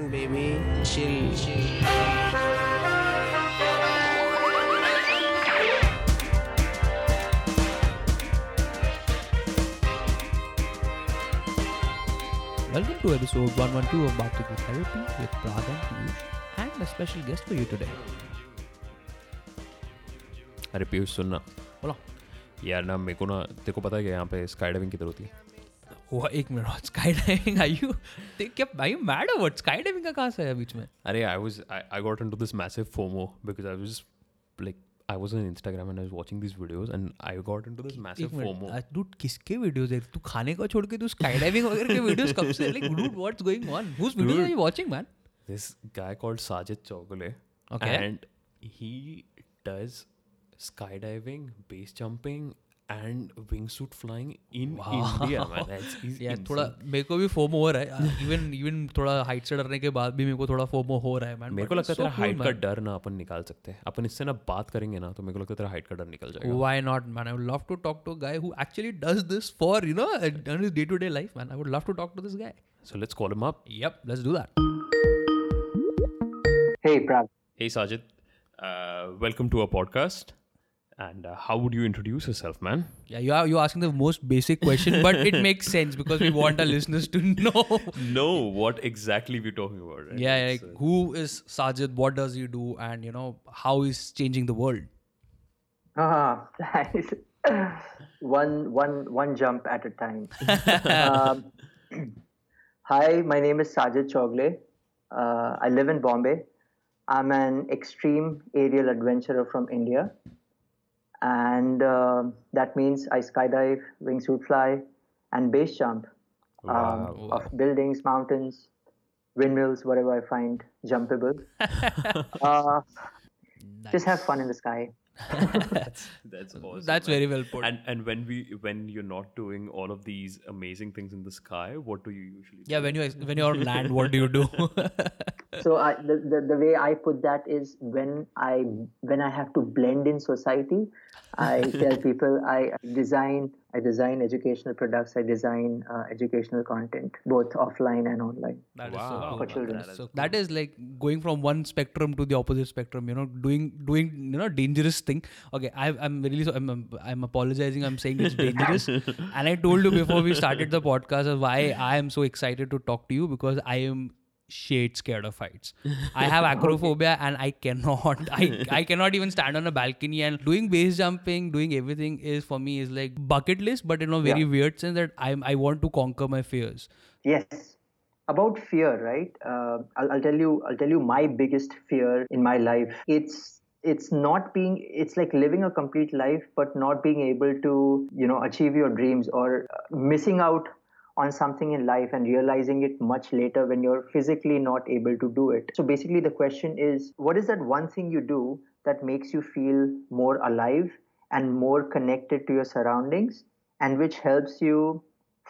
on, baby. Chill, chill. Welcome to episode 112 of Bhartiya Therapy with Prad and Piyush and a special guest for you today. अरे पीयूष सुनना बोलो यार ना मेरे को ना तेरे को पता है कि यहाँ पे स्काई डाइविंग किधर होती है वो एक minute skydiving are you क्या भाई मैड व्हाट स्काई डाइविंग का कहाँ से है बीच में? अरे I was I got into this massive FOMO because I was like I was on Instagram and I was watching these videos and I got into this एक massive FOMO. Minute dude किसके videos देख? तू खाने को छोड़ के तू sky diving वगैरह के वीडियोस कब से like dude what's going on whose videos are you watching man This guy called Sajid Chowgule Okay. and he does skydiving, base jumping and wingsuit flying in India थोड़ा मेरे को भी FOMO हो रहा है। इवन इवन थोड़ा height से डरने के बाद भी मेरे को थोड़ा फोमो हो रहा है मैन मेरे को लगता है हाइट का डर ना अपन निकाल सकते। हैं अपन इससे ना बात करेंगे ना तो मेरे को लगता है तेरा हाइट का डर निकल जाएगा। Why not man I would love to talk to guy who actually does this for you know done his day to day life man I would love to talk to this guy so let's call him up yup let's do that hey Prag hey Sajid welcome to our podcast And uh, how would you introduce yourself, man? Yeah, you are you're asking the most basic question, but it makes sense because we want our listeners to know. Know what exactly we're talking about, right? Yeah, like uh, who is Sajid? What does he do? And you know how he's changing the world. Ah, nice. one, one, one jump at a time. um, hi, my name is Sajid Chogle. Uh, I live in Bombay. I'm an extreme aerial adventurer from India. And uh, that means I skydive, wingsuit fly, and base jump um, of buildings, mountains, windmills, whatever I find jumpable. uh, Just have fun in the sky. that's that's awesome. That's man. very well put. And and when we when you're not doing all of these amazing things in the sky, what do you usually? yeah, when you when you're on land, what do you do? so I, the, the the way I put that is when I when I have to blend in society, I tell people I design I design educational products. I design uh, educational content both offline and online. That is Wow. so cool. For children. That is so that is like going from one spectrum to the opposite spectrum. You know, doing doing you know dangerous thing. Okay, I, I'm really so I'm, I'm I'm apologizing. I'm saying it's dangerous, and I told you before we started the podcast why I am so excited to talk to you because I am shade scared of heights. I have acrophobia and I cannot I, I cannot even stand on a balcony and doing base jumping, doing everything is for me is like bucket list, but in a very weird sense that I'm I want to conquer my fears. Yes. About fear, right? Uh, I'll, I'll tell you. I'll tell you my biggest fear in my life. It's it's not being. It's like living a complete life, but not being able to, you know, achieve your dreams or uh, missing out on something in life and realizing it much later when you're physically not able to do it. So basically, the question is, what is that one thing you do that makes you feel more alive and more connected to your surroundings, and which helps you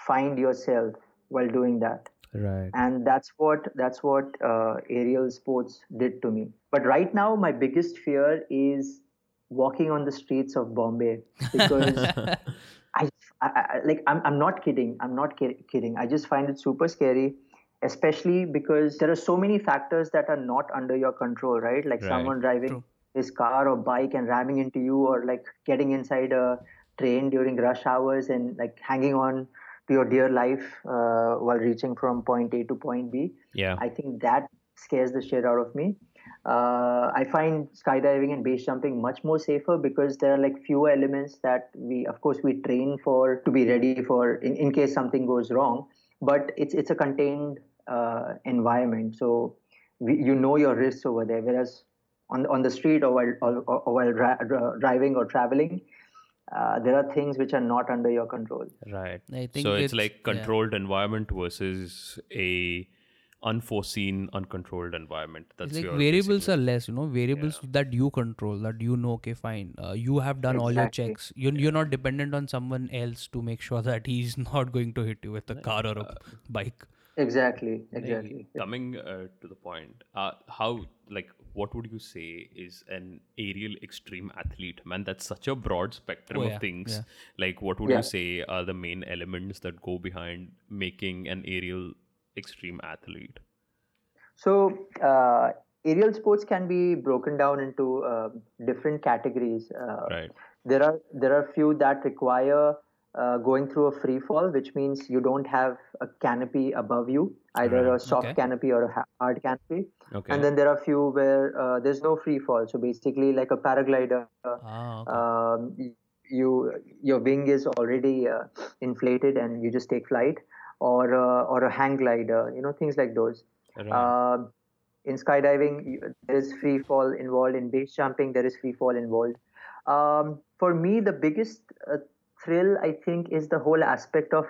find yourself while doing that? Right. and that's what that's what uh, aerial sports did to me but right now my biggest fear is walking on the streets of bombay because I, I, I like I'm, I'm not kidding i'm not ki- kidding i just find it super scary especially because there are so many factors that are not under your control right like Right. someone driving True. his car or bike and ramming into you or like getting inside a train during rush hours and like hanging on to your dear life uh, while reaching from point A to point B. Yeah. I think that scares the shit out of me. Uh, I find skydiving and base jumping much more safer because there are like fewer elements that we, of course, we train for to be ready for in, in case something goes wrong. But it's it's a contained uh, environment, so we, you know your risks over there. Whereas on on the street or while or, or while dri- dri- driving or traveling, uh, there are things which are not under your control. Right. I think so it's, it's- like yeah. controlled environment versus a unforeseen, uncontrolled environment. That's like your variables basically- are less, you know, variables that you control, that you know, okay, fine. Uh, you have done all your checks. You're, you're not dependent on someone else to make sure that he's not going to hit you with a car or a Uh, bike. Exactly, exactly. Coming uh, to the point, uh, how like what would you say is an aerial extreme athlete? Man, that's such a broad spectrum Oh, of yeah, things. yeah. Like, what would Yeah. you say are the main elements that go behind making an aerial extreme athlete? So uh, aerial sports can be broken down into uh, different categories. Uh, Right. There are there are few that require uh, going through a free fall, which means you don't have a canopy above you, either Right. a soft Okay. canopy or a hard canopy. Okay. And then there are few where uh, there's no free fall. So basically, like a paraglider, uh, Ah, okay. um, you your wing is already uh, inflated and you just take flight, or uh, or a hang glider, you know things like those. Right. Uh, in skydiving, there is free fall involved. In base jumping, there is free fall involved. Um, for me, the biggest uh, thrill, I think, is the whole aspect of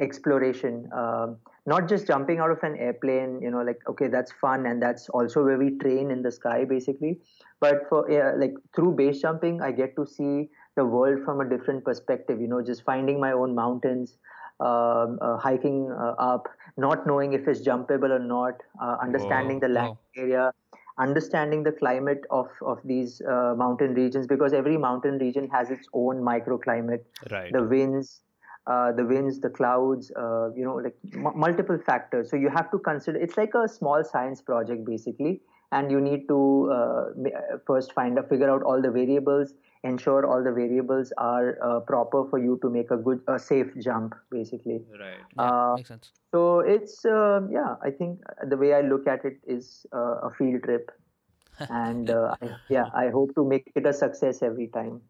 exploration. Um, not just jumping out of an airplane, you know, like okay, that's fun, and that's also where we train in the sky, basically. But for yeah, like through base jumping, I get to see the world from a different perspective. You know, just finding my own mountains, um, uh, hiking uh, up, not knowing if it's jumpable or not, uh, understanding Whoa. the land Wow. area, understanding the climate of of these uh, mountain regions because every mountain region has its own microclimate. right. The winds, uh, the winds, the clouds, uh, you know, like m- multiple factors. So you have to consider. It's like a small science project basically, and you need to uh, uh, first find out, figure out all the variables, ensure all the variables are uh, proper for you to make a good, a safe jump, basically. right. yeah, uh, makes sense. So it's uh, yeah, I think the way I look at it is uh, a field trip, and uh, I, yeah, I hope to make it a success every time.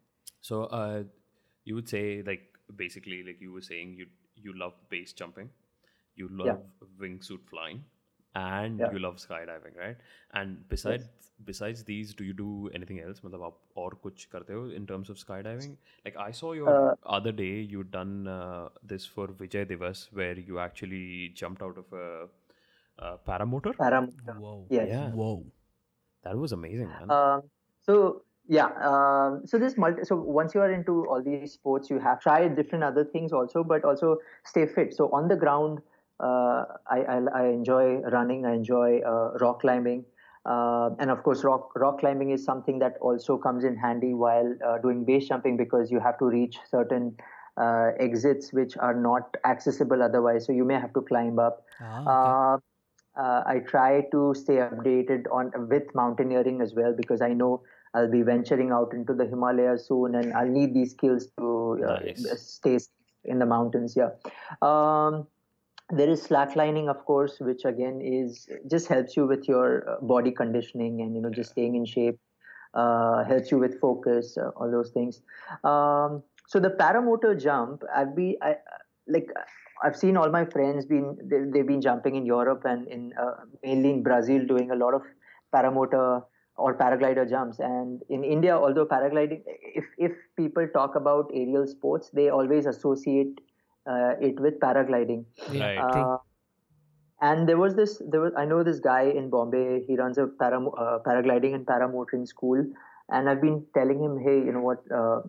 So, uh, you would say like basically like you were saying you you love base jumping, you love Yeah. wingsuit flying, and yeah. you love skydiving right? And besides yes. besides these do you do anything else? matlab aap aur kuch karte ho in terms of skydiving? Like i saw your uh, other day you done uh, this for vijay divas where you actually jumped out of a, a paramotor. Paramotor. Whoa. Yes. yeah. Whoa. That was amazing man. Uh, so yeah um, so this multi so once you are into all these sports you have tried different other things also but also stay fit. So on the ground I, I I enjoy running. I enjoy uh, rock climbing. Uh, and of course, rock rock climbing is something that also comes in handy while uh, doing base jumping because you have to reach certain uh, exits which are not accessible otherwise. So you may have to climb up. Ah, okay. Uh, uh, I try to stay updated on with mountaineering as well because I know I'll be venturing out into the Himalayas soon, and I'll need these skills to uh, Nice. stay in the mountains. Yeah. Um, there is slacklining, of course, which again is just helps you with your uh, body conditioning and you know just staying in shape. Uh, helps you with focus, uh, all those things. Um, so the paramotor jump, I've been I, like I've seen all my friends been they, they've been jumping in Europe and in uh, mainly in Brazil doing a lot of paramotor or paraglider jumps and in India although paragliding if if people talk about aerial sports they always associate it with paragliding. Right. uh, and there was this there was I know this guy in Bombay he runs a para, uh, paragliding and paramotoring school. And I've been telling him hey you know what uh,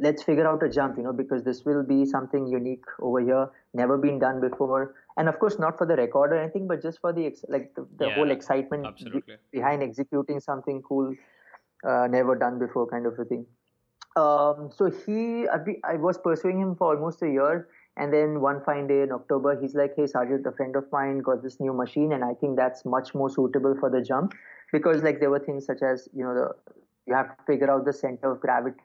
let's figure out a jump you know because this will be something unique over here never been done before. And of course not for the record or anything but just for the ex- like the, the whole excitement be- behind executing something cool uh, never done before kind of a thing. Um, so he I've been- I was pursuing him for almost a year and then one fine day in October, he's like, "Hey, Sajid, a friend of mine got this new machine, and I think that's much more suitable for the jump because, like, there were things such as you know, the you have to figure out the center of gravity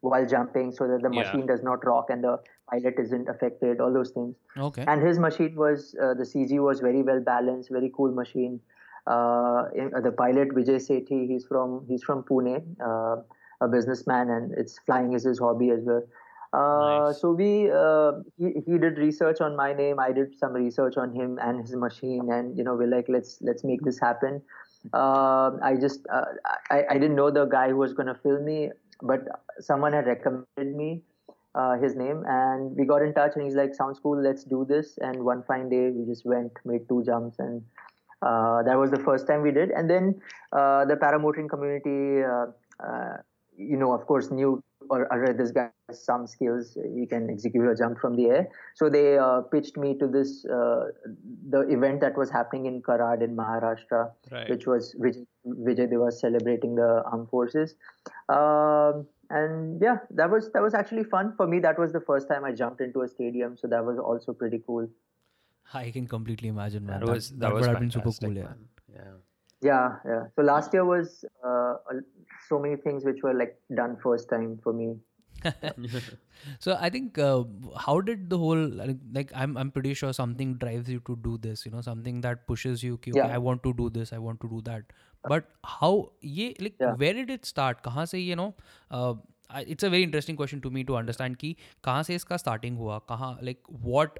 while jumping so that the Yeah. machine does not rock and the pilot isn't affected. All those things. Okay. And his machine was uh, the CG was very well balanced, very cool machine. Uh, in- uh, the pilot Vijay Sethi, he's from he's from Pune, uh, a businessman, and it's flying is his hobby as well. Uh, Nice. So we uh, he, he did research on my name. I did some research on him and his machine, and you know we're like let's let's make this happen. Um I just uh, I, I didn't know the guy who was gonna film me, but someone had recommended me uh, his name, and we got in touch, and he's like, "Sounds cool, let's do this." And one fine day, we just went, made two jumps, and uh, that was the first time we did. And then uh, the paramotoring community, uh, uh, you know, of course, knew or, or this guy has some skills. He can execute a jump from the air. So they uh, pitched me to this uh, the event that was happening in Karad in Maharashtra, Right. which was Vijay, Vijay Diwas celebrating the armed forces. Um, and yeah, that was that was actually fun for me. That was the first time I jumped into a stadium, so that was also pretty cool. I can completely imagine, man. That was that, would have been super cool. Man. Yeah. Yeah, yeah yeah. So last year was uh, so many things which were like done first time for me. So i think uh, how did the whole like, i'm i'm pretty sure something drives you to do this you know something that pushes you okay, yeah. i want to do this i want to do that. But how ye like yeah. where did it start? Kahan se you know uh, it's a very interesting question to me to understand ki kahan se iska starting hua? Kahan like what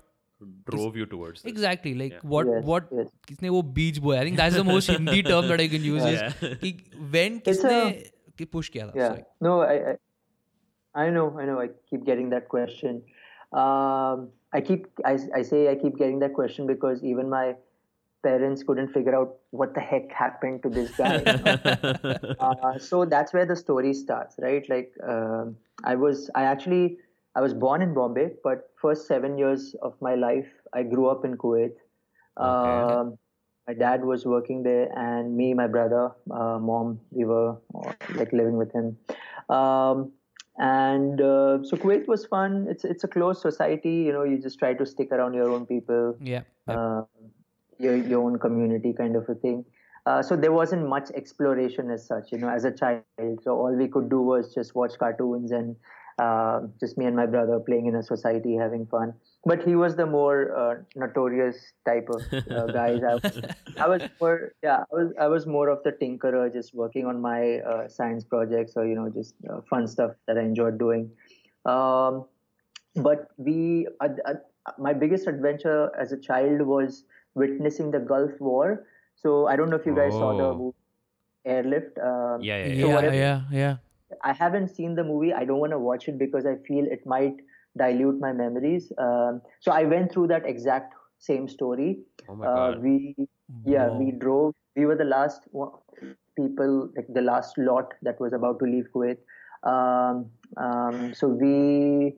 Drove you towards this. exactly like what Yes, what yes. किसने वो बीज बोया? I think that's the most Hindi term that I can use is कि when It's किसने a- कि push किया था? Yeah. Sorry. No, I, I, I know, I know. I keep getting that question. Um, I keep, I, I say I keep getting that question because even my parents couldn't figure out what the heck happened to this guy. uh, so that's where the story starts, right? Like, um I was, I actually, I was born in Bombay, but first seven years of my life, I grew up in Kuwait. Um, my dad was working there, and me, my brother, uh, mom, we were uh, like living with him. Um, and uh, so Kuwait was fun. It's it's a closed society. You know, you just try to stick around your own people Yeah. yeah. uh, your, your own community kind of a thing. Uh, so there wasn't much exploration as such, you know, as a child. So all we could do was just watch cartoons and uh, just me and my brother playing in a society, having fun. But he was the more uh, notorious type of uh, guys. I was, I was more, yeah, I was, I was more of the tinkerer, just working on my uh, science projects or you know, just uh, fun stuff that I enjoyed doing. Um, but we uh, uh, my biggest adventure as a child was witnessing the gulf war so i don't know if you guys saw the Oh. movie airlift um, Yeah, yeah, Yeah. yeah. Yeah. Yeah. Yeah. I haven't seen the movie. I don't want to watch it because i feel it might dilute my memories. Um, so i went through that exact same story. Oh my uh, god. we yeah we drove. We were the last people like the last lot that was about to leave kuwait. Um, um, so we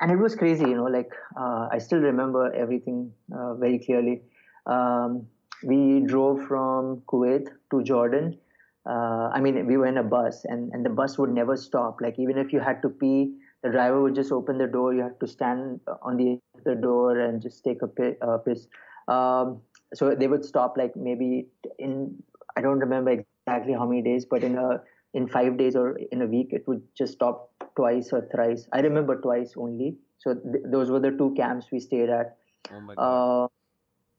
and it was crazy you know like uh, i still remember everything uh, very clearly. Um, we drove from kuwait to jordan uh, i mean we were in a bus and, and the bus would never stop. Like even if you had to pee the driver would just open the door. You had to stand on the edge the door and just take a pi- uh, piss. Um, so they would stop like maybe in i don't remember exactly how many days but in a in five days or in a week it would just stop twice or thrice. I remember twice only. So th- those were the two camps we stayed at. Oh my god. uh,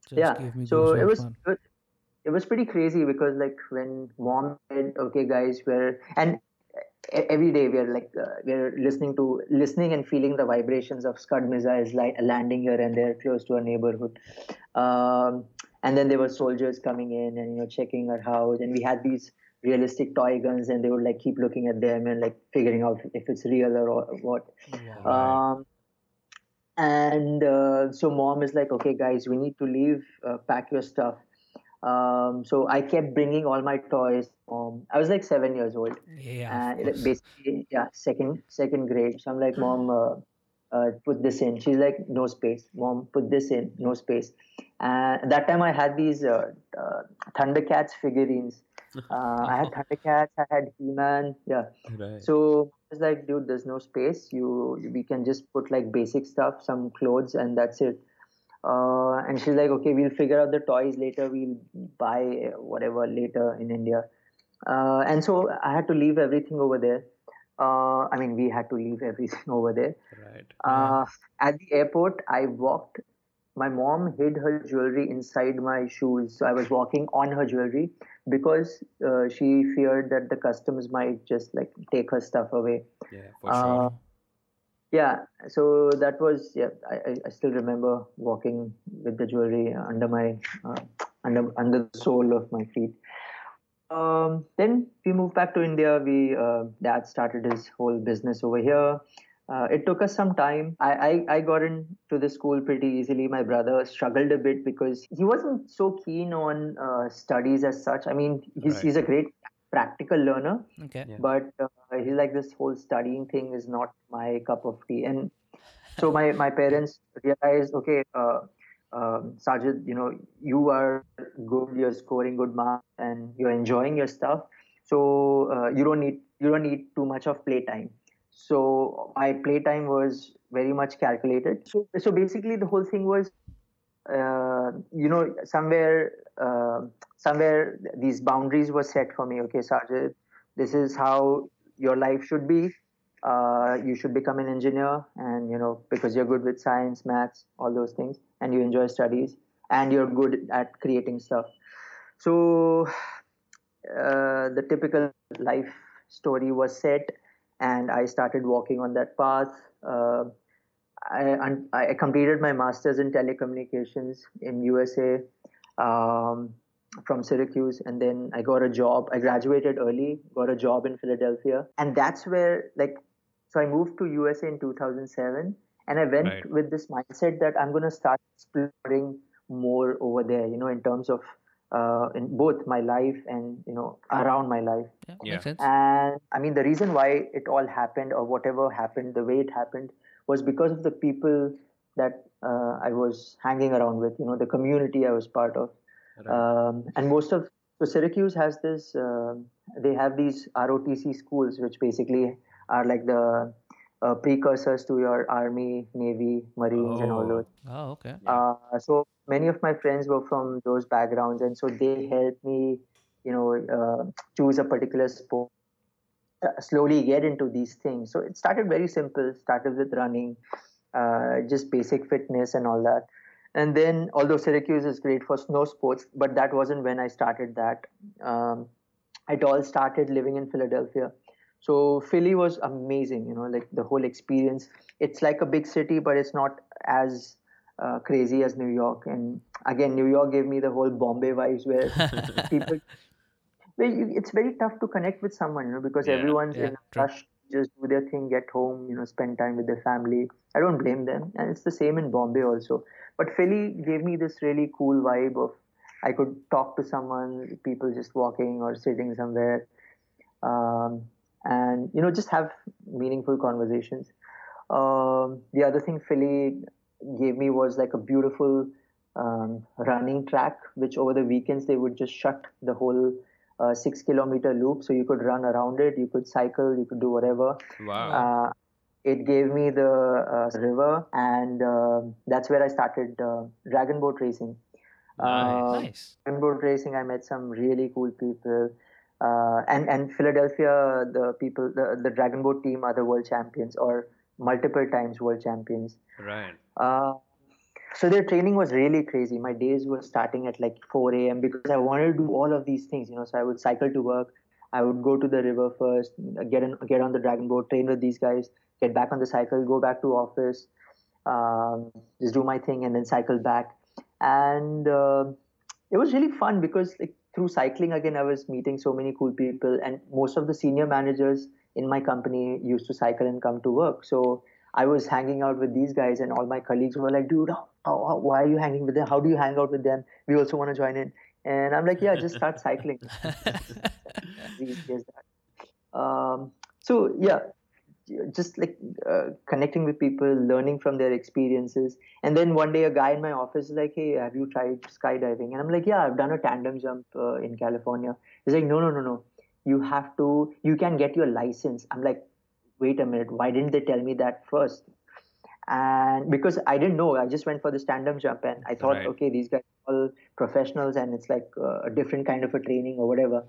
Just yeah. gave me so it was man. it it was pretty crazy because like when mom said okay guys we're and every day we're like uh, we're listening to listening and feeling the vibrations of scud missiles like landing here and there close to our neighborhood um, and then there were soldiers coming in and you know checking our house and we had these realistic toy guns and they would like keep looking at them and like figuring out if it's real or what um, and uh, so mom is like, okay, guys, we need to leave. Uh, pack your stuff. Um, so I kept bringing all my toys. Um, I was like seven years old, Yeah. and basically, yeah, second second grade. So I'm like, mom, uh, uh, put this in. She's like, no space. Mom, put this in. No space. And that time I had these uh, uh, Thundercats figurines. Uh, I had Thundercats. I had He-Man. Yeah. Right. So I was like, dude, there's no space. You we can just put like basic stuff, some clothes, and that's it. Uh, and she's like, okay, we'll figure out the toys later. We'll buy uh, whatever later in India. Uh, and so I had to leave everything over there. Uh, I mean, we had to leave everything over there. right. Uh, at the airport, I walked. My mom hid her jewelry inside my shoes. So I was walking on her jewelry because uh, she feared that the customs might just like take her stuff away. Yeah, for Uh, sure. Yeah, so that was yeah. I, I, still remember walking with the jewelry under my uh, under under the sole of my feet. Um, then we moved back to India. We uh, dad started his whole business over here. Uh, it took us some time. I, I, I got into the school pretty easily. My brother struggled a bit because he wasn't so keen on uh, studies as such. I mean, he's, Right. he's a great practical learner, Okay. Yeah. but uh, he's like this whole studying thing is not my cup of tea. And so my, my parents realized, okay, uh, um, Sajid, you know, you are good, you're scoring good marks, and you're enjoying your stuff. So uh, you don't need you don't need too much of playtime. So my playtime was very much calculated. So so basically, the whole thing was, uh, you know, somewhere uh, somewhere these boundaries were set for me. Okay, Sajid, this is how your life should be. Uh, you should become an engineer, and you know because you're good with science, maths, all those things, and you enjoy studies, and you're good at creating stuff. So uh, the typical life story was set, and I started walking on that path. Uh, I, I, completed my master's in telecommunications in USA um, from Syracuse, and then I got a job. I graduated early, got a job in Philadelphia, and that's where like, so I moved to USA in 2007, and I went right. with this mindset that I'm going to start exploring more over there. You know, in terms of uh, in both my life and you know around my life. Yeah, yeah. And I mean, the reason why it all happened or whatever happened, the way it happened, was because of the people that uh, I was hanging around with. You know, the community I was part of. Right. Um, and most of so Syracuse has this. Uh, they have these ROTC schools, which basically are like the uh, precursors to your army, navy, marines, oh. and all those. Oh, okay. Uh, so many of my friends were from those backgrounds, and so they helped me, you know, uh, choose a particular sport. Uh, slowly get into these things. So it started very simple. Started with running, uh, just basic fitness and all that. And then, although Syracuse is great for snow sports, but that wasn't when I started that. Um, it all started living in Philadelphia so Philly was amazing, you know, like the whole experience. It's like a big city, but it's not as uh, crazy as New York. And again, New York gave me the whole Bombay vibes where people. Well, it's very tough to connect with someone, you know, because yeah, everyone's yeah, in a rush, just do their thing, get home, you know, spend time with their family. I don't blame them, and it's the same in Bombay also. But Philly gave me this really cool vibe of I could talk to someone, people just walking or sitting somewhere. Um, and you know just have meaningful conversations. Um, the other thing Philly gave me was like a beautiful um, running track, which over the weekends they would just shut the whole uh, six kilometer loop, so you could run around it, you could cycle, you could do whatever. Wow. Uh, it gave me the uh, river, and uh, that's where I started uh, dragon boat racing. Nice. nice. Dragon boat racing, I met some really cool people uh, and and Philadelphia, the people, the, the Dragon Boat team are the world champions or multiple times world champions. Right. So their training was really crazy. My days were starting at like 4 a.m. because I wanted to do all of these things. You know, so I would cycle to work. I would go to the river first, get in, get on the dragon boat, train with these guys, get back on the cycle, go back to office, um, just do my thing, and then cycle back. And uh, it was really fun because like through cycling again i was meeting so many cool people and most of the senior managers in my company used to cycle and come to work so i was hanging out with these guys and all my colleagues were like dude how, how, why are you hanging with them how do you hang out with them we also want to join in and i'm like yeah just start cycling um, so yeah just like uh, connecting with people, learning from their experiences. And then one day, a guy in my office is like, "Hey, have you tried skydiving?" And I'm like, "Yeah, I've done a tandem jump uh, in California." He's like, "No, no, no, no. You have to. You can get your license." I'm like, "Wait a minute. Why didn't they tell me that first? And because I didn't know, I just went for the tandem jump, and I thought, right. okay, these guys are all professionals, and it's like a different kind of a training or whatever.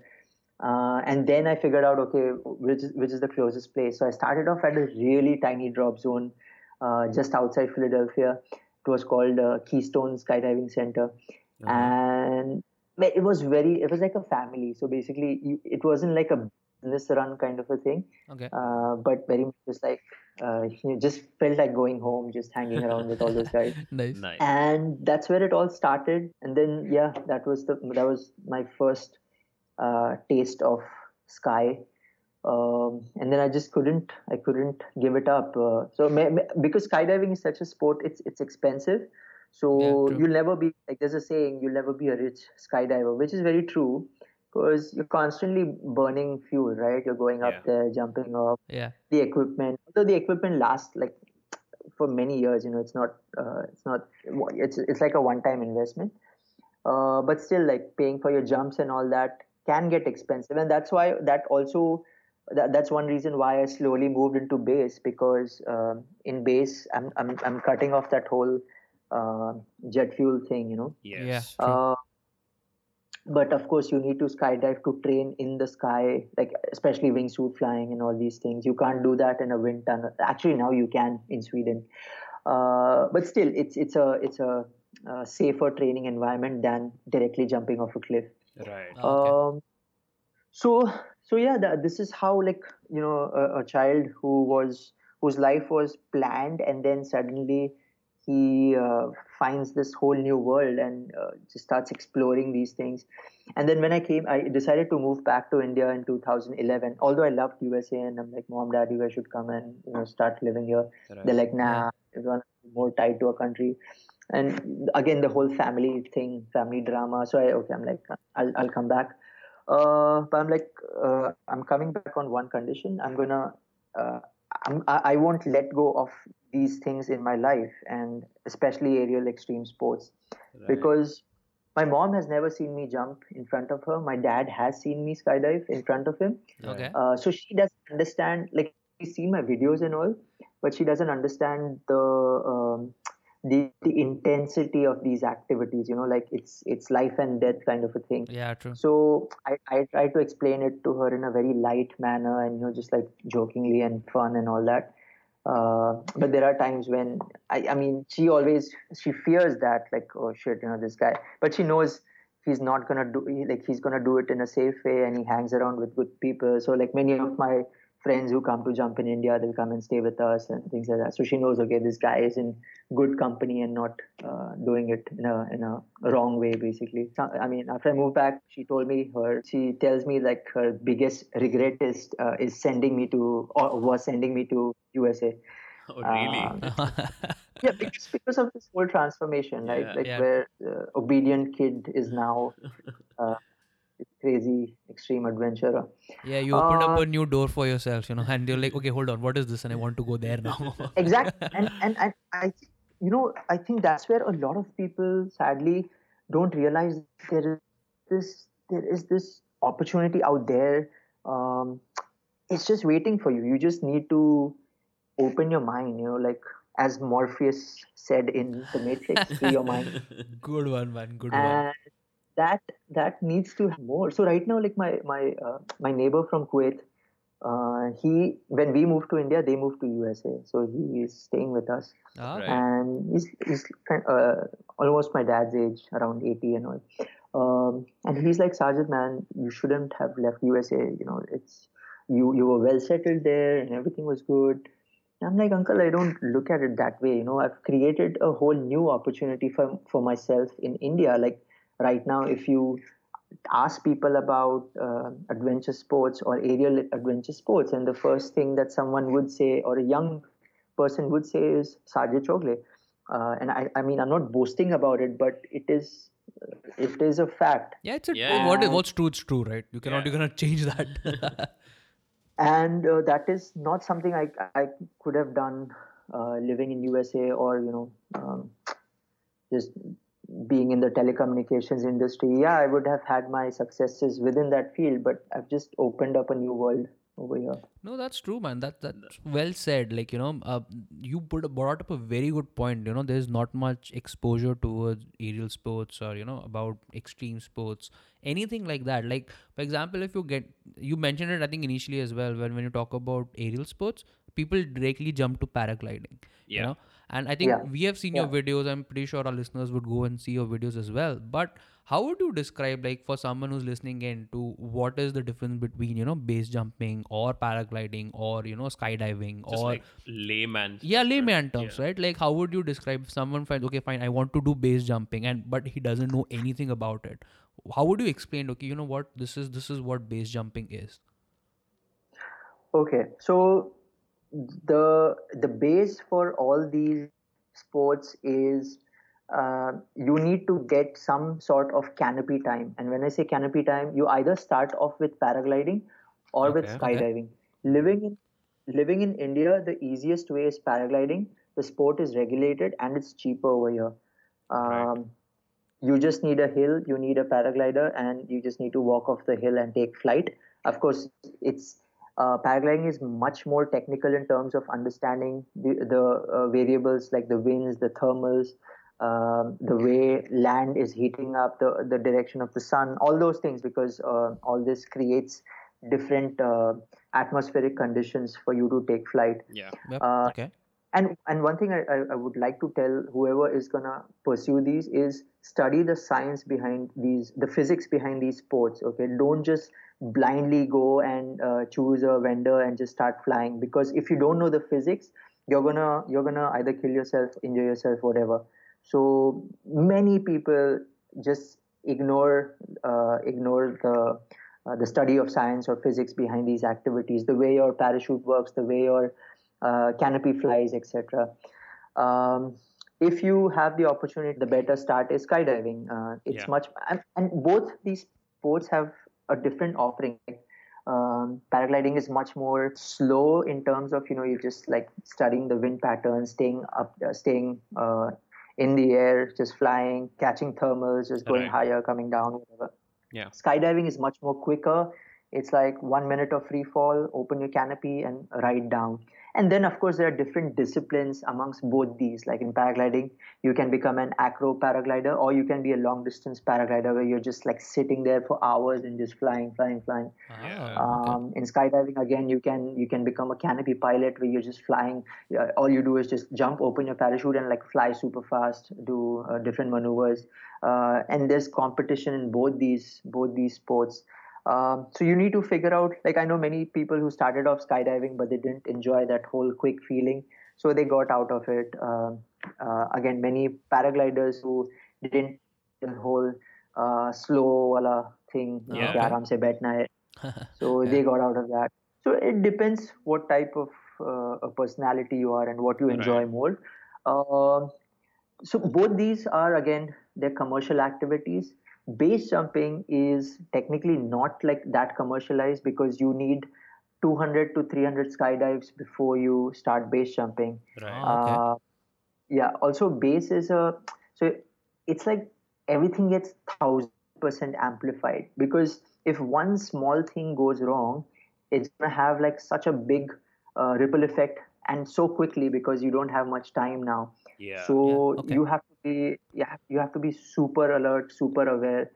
Uh, and then I figured out, okay, which is, which is the closest place. So I started off at a really tiny drop zone uh, just outside Philadelphia. It was called uh, Keystone Skydiving Center. Uh-huh. And it was very, it was like a family. So basically, you, it wasn't like a business run kind of a thing. Okay. Uh, but very much just like, uh, you just felt like going home, just hanging around with all those guys. nice. nice. And that's where it all started. And then, yeah, that was the, that was my first uh, taste of sky um, and then I just couldn't I couldn't give it up. Uh, so may, may, because skydiving is such a sport, it's it's expensive. So yeah, you'll never be like there's a saying you'll never be a rich skydiver, which is very true because you're constantly burning fuel, right? You're going up yeah. there, jumping off. Yeah. The equipment, although the equipment lasts like for many years, you know, it's not uh, it's not it's it's like a one-time investment. Uh, but still, like paying for your jumps and all that can get expensive and that's why that also that, that's one reason why I slowly moved into base because um, in base I'm, I'm I'm cutting off that whole uh, jet fuel thing, you know. Yes. Yeah. Uh, but of course you need to skydive to train in the sky like especially wingsuit flying and all these things you can't do that in a wind tunnel actually now you can in sweden uh, but still it's it's a it's a, a, safer training environment than directly jumping off a cliff Right. Okay. um, so so yeah that, this is how like you know a, a child who was whose life was planned and then suddenly he uh, finds this whole new world and uh, just starts exploring these things. And then when i came i decided to move back to india in 2011 although i loved usa and i'm like mom dad you guys should come and you know start living here. Right. they're like nah everyone more tied to a country. And again the whole family thing family drama. So i okay i'm like i'll, I'll come back. Uh, but i'm like uh, i'm coming back on one condition. I'm gonna uh, I'm, I, I won't let go of these things in my life and especially aerial extreme sports Right. because my mom has never seen me jump in front of her my dad has seen me skydive in front of him Okay. uh, so she doesn't understand like she's seen my videos and all but she doesn't understand the um, the, the intensity of these activities you know like it's it's life and death kind of a thing. Yeah, true. so I, I try to explain it to her in a very light manner and you know just like jokingly and fun and all that. Uh, but there are times when I, I mean she always she fears that like oh shit you know this guy but she knows he's not gonna do like he's gonna do it in a safe way and he hangs around with good people. So like many of my friends who come to jump in india they'll come and stay with us and things like that so she knows okay this guy is in good company and not uh, doing it in a in a wrong way basically so, i mean after i moved back she told me her she tells me like her biggest regret is uh, is sending me to or was sending me to usa Oh, really? uh, yeah because, because of this whole transformation right Yeah. like Yeah. where uh, obedient kid is now uh, crazy extreme adventurer Yeah, you opened up Uh, a new door for yourself, you know, and you're like, okay, hold on, what is this? And I want to go there now. exactly and and I, I you know i think that's where a lot of people sadly don't realize there is this there is this opportunity out there um, it's just waiting for you you just need to open your mind you know like as morpheus said in the matrix free your mind good one, man. Good one. That that needs to have more so right now like my my uh, my neighbor from kuwait uh, he when we moved to india they moved to usa so he is staying with us Ah, Right. and he's, he's kind uh, almost my dad's age around 80 and all um, and he's like Sajid man you shouldn't have left usa you know it's you you were well settled there and everything was good I'm like, Uncle, I don't look at it that way. You know, I've created a whole new opportunity for, for myself in India. Like right now, if you ask people about uh, adventure sports or aerial adventure sports, and the first thing that someone would say or a young person would say is Sajid Chogle. Uh, and I, I mean, I'm not boasting about it, but it is, it is a fact. yeah, it's a Yeah. what is what's true, it's true, right? You cannot, Yeah. you cannot change that. and uh, that is not something I I could have done uh, living in USA or you know um, just being in the telecommunications industry. Yeah, I would have had my successes within that field, but I've just opened up a new world over here. No, that's true, man. That that's well said. Like you know, uh, you put brought up a very good point. You know, there's not much exposure towards aerial sports or you know about extreme sports, anything like that. Like for example, if you get you mentioned it, I think initially as well when when you talk about aerial sports, people directly jump to paragliding. You Yeah. know, and I think Yeah. we have seen your videos. I'm pretty sure our listeners would go and see your videos as well. But how would you describe, like, for someone who's listening in, to what is the difference between you know base jumping or paragliding or you know skydiving Just or like layman. yeah layman terms, right? Like, how would you describe if someone finds okay, fine, I want to do base jumping, and but he doesn't know anything about it. How would you explain? Okay, you know what this is. This is what base jumping is. Okay, so the the base for all these sports is uh, you need to get some sort of canopy time. And when I say canopy time, you either start off with paragliding or with Okay. Okay. skydiving. Living in living in India, the easiest way is paragliding. The sport is regulated and it's cheaper over here. Right. Um, you just need a hill, you need a paraglider, and you just need to walk off the hill and take flight. Of course, it's uh, paragliding is much more technical in terms of understanding the, the uh, variables like the winds, the thermals, um, the way land is heating up, the the direction of the sun, all those things, because uh, all this creates different uh, atmospheric conditions for you to take flight. Yeah. Yep. Uh, okay. And and one thing I, I, would like to tell whoever is gonna pursue these is study the science behind these the physics behind these sports okay? Don't just blindly go and uh, choose a vendor and just start flying because if you don't know the physics you're gonna you're gonna either kill yourself injure yourself whatever. So many people just ignore uh, ignore the uh, the study of science or physics behind these activities the way your parachute works the way your canopy flies etc um, if you have the opportunity the better start is skydiving uh, it's Yeah. much and, and both these sports have a different offering um, paragliding is much more slow in terms of you know you're just like studying the wind patterns staying up uh, staying uh, in the air just flying catching thermals just going Right. higher coming down whatever Yeah. skydiving is much more quicker it's like one minute of free fall open your canopy and ride down and then of course there are different disciplines amongst both these like in paragliding you can become an acro paraglider or you can be a long distance paraglider where you're just like sitting there for hours and just flying flying flying Yeah. Ah, okay. um, in skydiving again you can you can become a canopy pilot where you're just flying uh, all you do is just jump open your parachute and like fly super fast do uh, different maneuvers uh, and there's competition in both these both these sports um, so you need to figure out, like, I know many people who started off skydiving, but they didn't enjoy that whole quick feeling. So they got out of it. Uh, uh, again, many paragliders who didn't the whole uh, slow thing, uh, yeah. so yeah. they got out of that. So it depends what type of uh, a personality you are and what you enjoy right. more. Um, so both these are again they're commercial activities base jumping is technically not like that commercialized because you need 200 to 300 skydives before you start base jumping Right. Ah, okay. uh, yeah also base is a so it's like everything gets thousand percent amplified because if one small thing goes wrong it's gonna have like such a big uh, ripple effect and so quickly because you don't have much time now Yeah. so Yeah, okay. you have to be yeah you have to be super alert super aware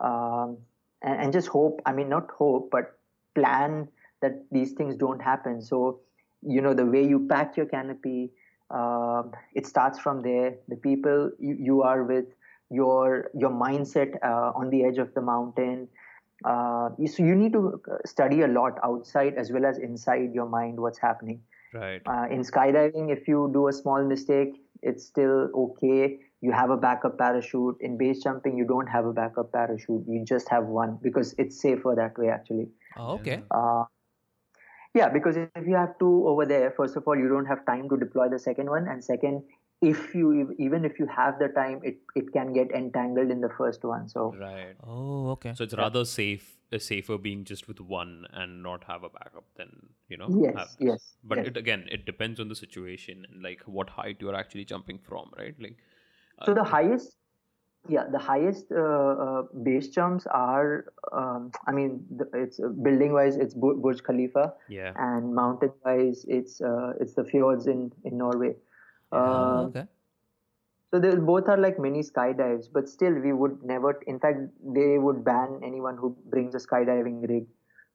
um, and, and just hope i mean not hope but plan that these things don't happen so you know the way you pack your canopy um it starts from there the people you, you are with your your mindset uh, on the edge of the mountain uh, you- so you need to uh, study a lot outside as well as inside your mind what's happening right. uh, in skydiving, if you do a small mistake, it's still okay. You have a backup parachute. In base jumping, you don't have a backup parachute. You just have one because it's safer that way, actually. Oh, okay. Uh, yeah, because if you have two over there, first of all, you don't have time to deploy the second one, and second, if you even if you have the time, it it can get entangled in the first one. So Right. Oh, okay. So it's rather safe, uh, safer being just with one and not have a backup than you know. yes, have- yes, But yes. it again, it depends on the situation and like what height you're actually jumping from, right? Like. So the highest, yeah, the highest uh, uh, base jumps are, um, I mean, the, it's uh, building wise, it's Bu- Burj Khalifa, Yeah. and mountain wise, it's uh, it's the fjords in in Norway. Oh, okay. so they both are like mini skydives, but still, we would never. In fact, they would ban anyone who brings a skydiving rig.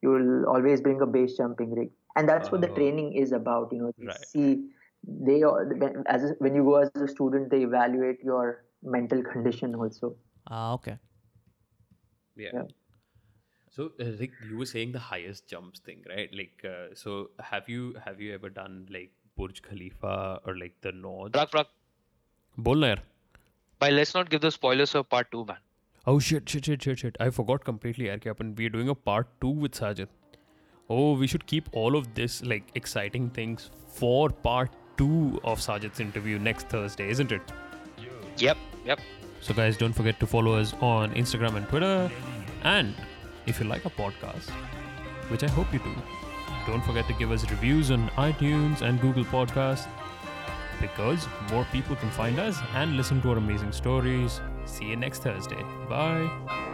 You will always bring a base jumping rig, and that's what the Oh. training is about. You know, Right. see they when, as a, when you go as a student they evaluate your mental condition also. Ah okay. Yeah, yeah. so uh, like you were saying the highest jumps thing right? Like uh, so have you have you ever done like burj khalifa or like the north? Prak, Prak. Bolner. By let's not give the spoilers of part 2 man. Oh shit shit shit shit shit. I forgot completely air and we're doing a part 2 with sajid. Oh we should keep all of this like exciting things for part two of Sajid's interview next Thursday, isn't it? Yep, yep. So, guys, don't forget to follow us on Instagram and Twitter. And if you like our podcast, which I hope you do, don't forget to give us reviews on iTunes and Google Podcasts because more people can find us and listen to our amazing stories. See you next Thursday. Bye.